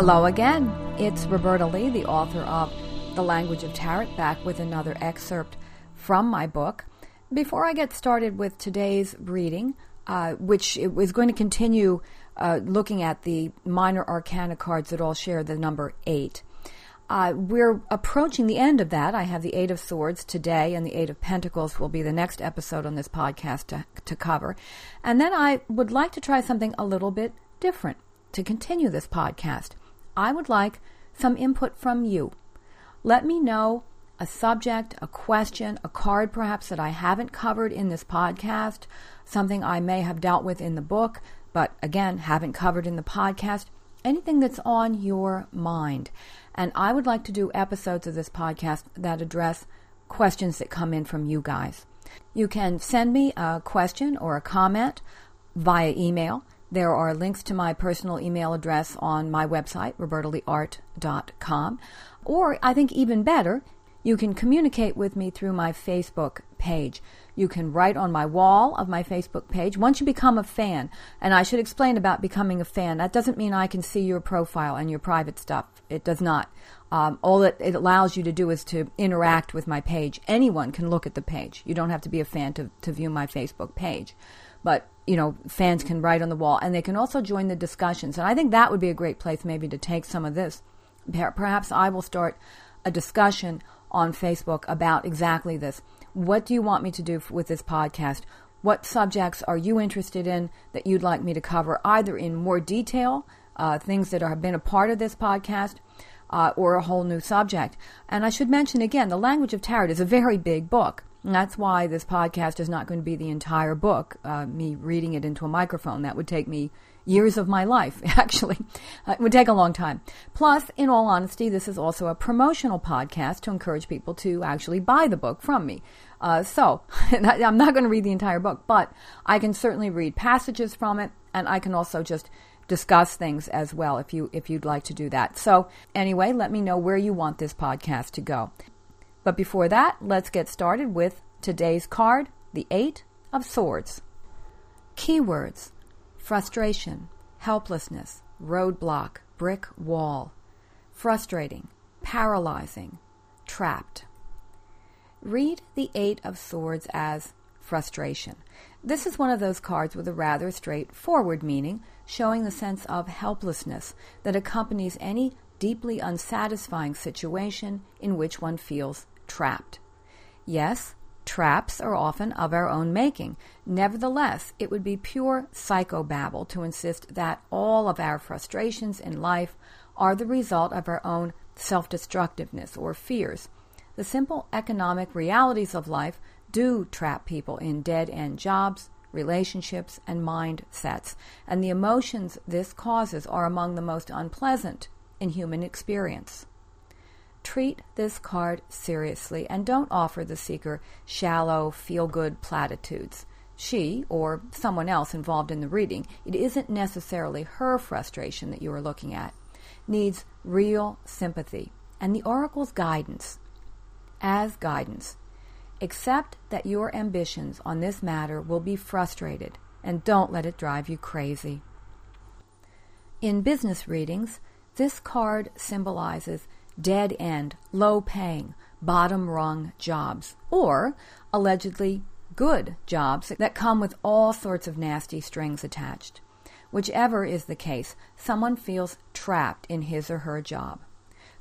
Hello again. It's Roberta Lee, the author of The Language of Tarot, back with another excerpt from my book. Before I get started with today's reading, uh, which is going to continue uh, looking at the minor arcana cards that all share the number eight, uh, we're approaching the end of that. I have the Eight of Swords today, and the Eight of Pentacles will be the next episode on this podcast to, to cover. And then I would like to try something a little bit different to continue this podcast. I would like some input from you. Let me know a subject, a question, a card perhaps that I haven't covered in this podcast, something I may have dealt with in the book, but again, haven't covered in the podcast, anything that's on your mind. And I would like to do episodes of this podcast that address questions that come in from you guys. You can send me a question or a comment via email there are links to my personal email address on my website, robertaleeart.com. Or, I think even better, you can communicate with me through my Facebook page. You can write on my wall of my Facebook page. Once you become a fan, and I should explain about becoming a fan, that doesn't mean I can see your profile and your private stuff. It does not. Um, all it, it allows you to do is to interact with my page. Anyone can look at the page. You don't have to be a fan to, to view my Facebook page. But you know, fans can write on the wall and they can also join the discussions. And I think that would be a great place maybe to take some of this. Perhaps I will start a discussion on Facebook about exactly this. What do you want me to do with this podcast? What subjects are you interested in that you'd like me to cover, either in more detail, uh, things that have been a part of this podcast, uh, or a whole new subject? And I should mention again, The Language of Tarot is a very big book. And that's why this podcast is not going to be the entire book, uh, me reading it into a microphone. That would take me years of my life, actually. Uh, it would take a long time. Plus, in all honesty, this is also a promotional podcast to encourage people to actually buy the book from me. Uh, so, I'm not going to read the entire book, but I can certainly read passages from it, and I can also just discuss things as well if you if you'd like to do that. So, anyway, let me know where you want this podcast to go. But before that, let's get started with today's card, the Eight of Swords. Keywords frustration, helplessness, roadblock, brick wall, frustrating, paralyzing, trapped. Read the Eight of Swords as frustration. This is one of those cards with a rather straightforward meaning, showing the sense of helplessness that accompanies any deeply unsatisfying situation in which one feels trapped. Yes, traps are often of our own making. Nevertheless, it would be pure psychobabble to insist that all of our frustrations in life are the result of our own self destructiveness or fears. The simple economic realities of life do trap people in dead end jobs, relationships, and mindsets, and the emotions this causes are among the most unpleasant in human experience. Treat this card seriously and don't offer the seeker shallow, feel good platitudes. She, or someone else involved in the reading, it isn't necessarily her frustration that you are looking at, needs real sympathy and the oracle's guidance. As guidance, accept that your ambitions on this matter will be frustrated and don't let it drive you crazy. In business readings, this card symbolizes dead end, low paying, bottom rung jobs, or allegedly good jobs that come with all sorts of nasty strings attached. Whichever is the case, someone feels trapped in his or her job.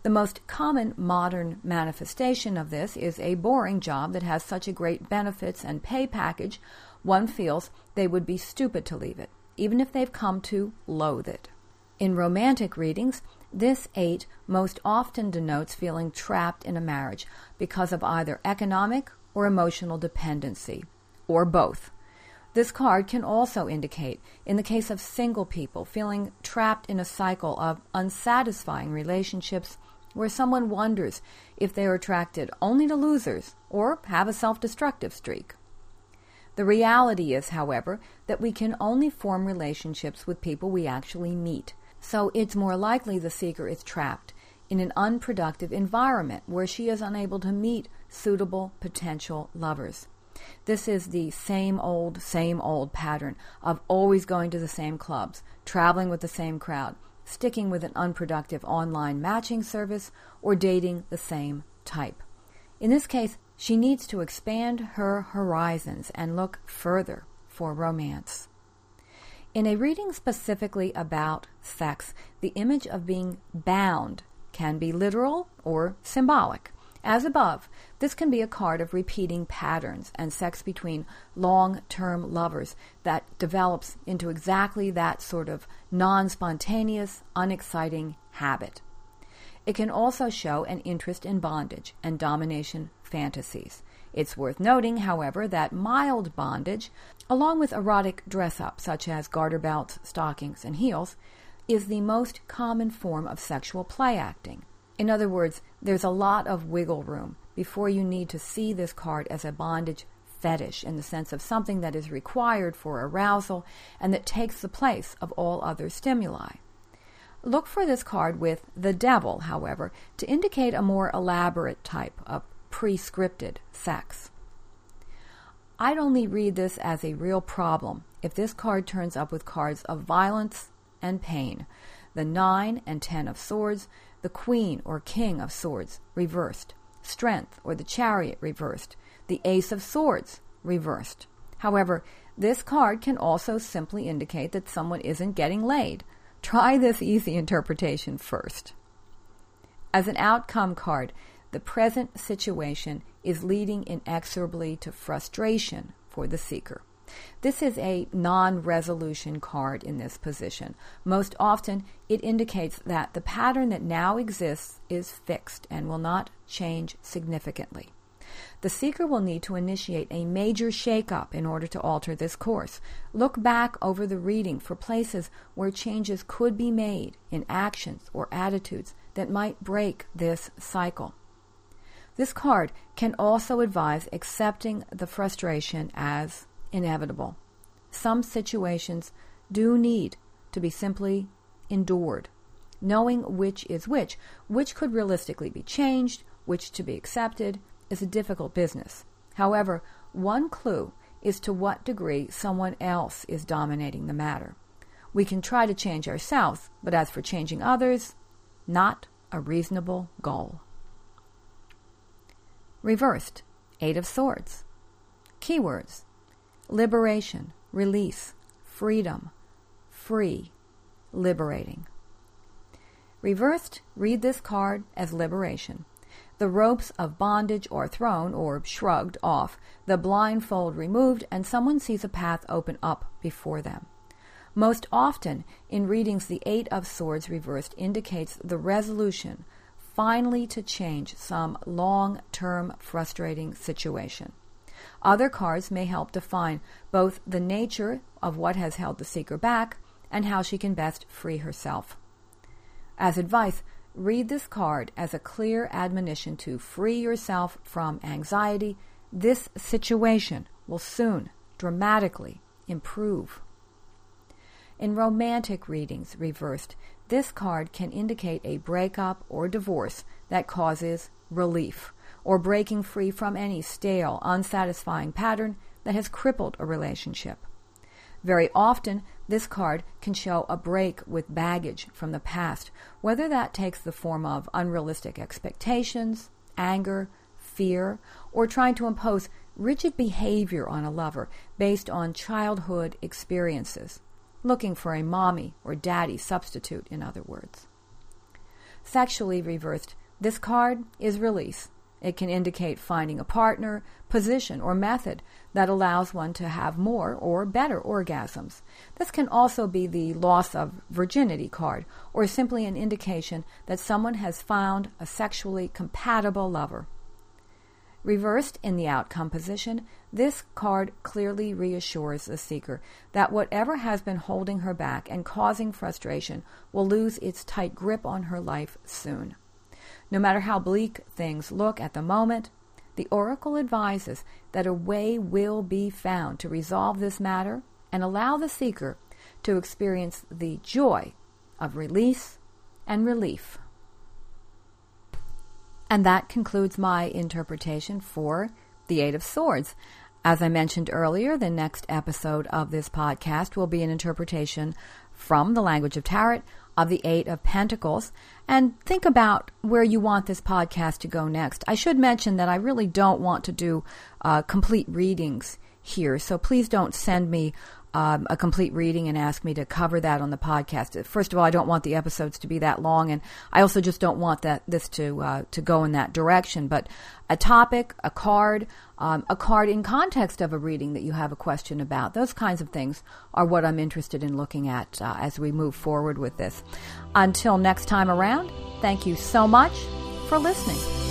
The most common modern manifestation of this is a boring job that has such a great benefits and pay package, one feels they would be stupid to leave it, even if they've come to loathe it. In romantic readings, this eight most often denotes feeling trapped in a marriage because of either economic or emotional dependency, or both. This card can also indicate, in the case of single people, feeling trapped in a cycle of unsatisfying relationships where someone wonders if they are attracted only to losers or have a self destructive streak. The reality is, however, that we can only form relationships with people we actually meet. So it's more likely the seeker is trapped in an unproductive environment where she is unable to meet suitable potential lovers. This is the same old, same old pattern of always going to the same clubs, traveling with the same crowd, sticking with an unproductive online matching service, or dating the same type. In this case, she needs to expand her horizons and look further for romance. In a reading specifically about sex, the image of being bound can be literal or symbolic. As above, this can be a card of repeating patterns and sex between long term lovers that develops into exactly that sort of non spontaneous, unexciting habit. It can also show an interest in bondage and domination fantasies. It's worth noting, however, that mild bondage, along with erotic dress up such as garter belts, stockings, and heels, is the most common form of sexual play acting. In other words, there's a lot of wiggle room before you need to see this card as a bondage fetish in the sense of something that is required for arousal and that takes the place of all other stimuli. Look for this card with the devil, however, to indicate a more elaborate type of prescripted sex. I'd only read this as a real problem if this card turns up with cards of violence and pain. The 9 and 10 of swords the Queen or King of Swords reversed, Strength or the Chariot reversed, the Ace of Swords reversed. However, this card can also simply indicate that someone isn't getting laid. Try this easy interpretation first. As an outcome card, the present situation is leading inexorably to frustration for the seeker. This is a non resolution card in this position. Most often, it indicates that the pattern that now exists is fixed and will not change significantly. The seeker will need to initiate a major shakeup in order to alter this course. Look back over the reading for places where changes could be made in actions or attitudes that might break this cycle. This card can also advise accepting the frustration as inevitable. Some situations do need to be simply endured. Knowing which is which, which could realistically be changed, which to be accepted, is a difficult business. However, one clue is to what degree someone else is dominating the matter. We can try to change ourselves, but as for changing others, not a reasonable goal. Reversed, Eight of Swords. Keywords liberation, release, freedom, free, liberating. Reversed, read this card as liberation. The ropes of bondage are thrown or shrugged off, the blindfold removed, and someone sees a path open up before them. Most often, in readings, the Eight of Swords reversed indicates the resolution finally to change some long term frustrating situation. Other cards may help define both the nature of what has held the seeker back and how she can best free herself. As advice, read this card as a clear admonition to free yourself from anxiety. This situation will soon dramatically improve. In romantic readings reversed, this card can indicate a breakup or divorce that causes relief or breaking free from any stale, unsatisfying pattern that has crippled a relationship. Very often, this card can show a break with baggage from the past, whether that takes the form of unrealistic expectations, anger, fear, or trying to impose rigid behavior on a lover based on childhood experiences, looking for a mommy or daddy substitute, in other words. Sexually reversed, this card is release, it can indicate finding a partner, position, or method that allows one to have more or better orgasms. This can also be the loss of virginity card, or simply an indication that someone has found a sexually compatible lover. Reversed in the outcome position, this card clearly reassures the seeker that whatever has been holding her back and causing frustration will lose its tight grip on her life soon. No matter how bleak things look at the moment, the oracle advises that a way will be found to resolve this matter and allow the seeker to experience the joy of release and relief. And that concludes my interpretation for the Eight of Swords. As I mentioned earlier, the next episode of this podcast will be an interpretation from the language of tarot of the Eight of Pentacles and think about where you want this podcast to go next. I should mention that I really don't want to do uh, complete readings here, so please don't send me um, a complete reading and ask me to cover that on the podcast. First of all, I don't want the episodes to be that long, and I also just don't want that this to uh, to go in that direction. But a topic, a card, um, a card in context of a reading that you have a question about, those kinds of things are what I'm interested in looking at uh, as we move forward with this. Until next time around, thank you so much for listening.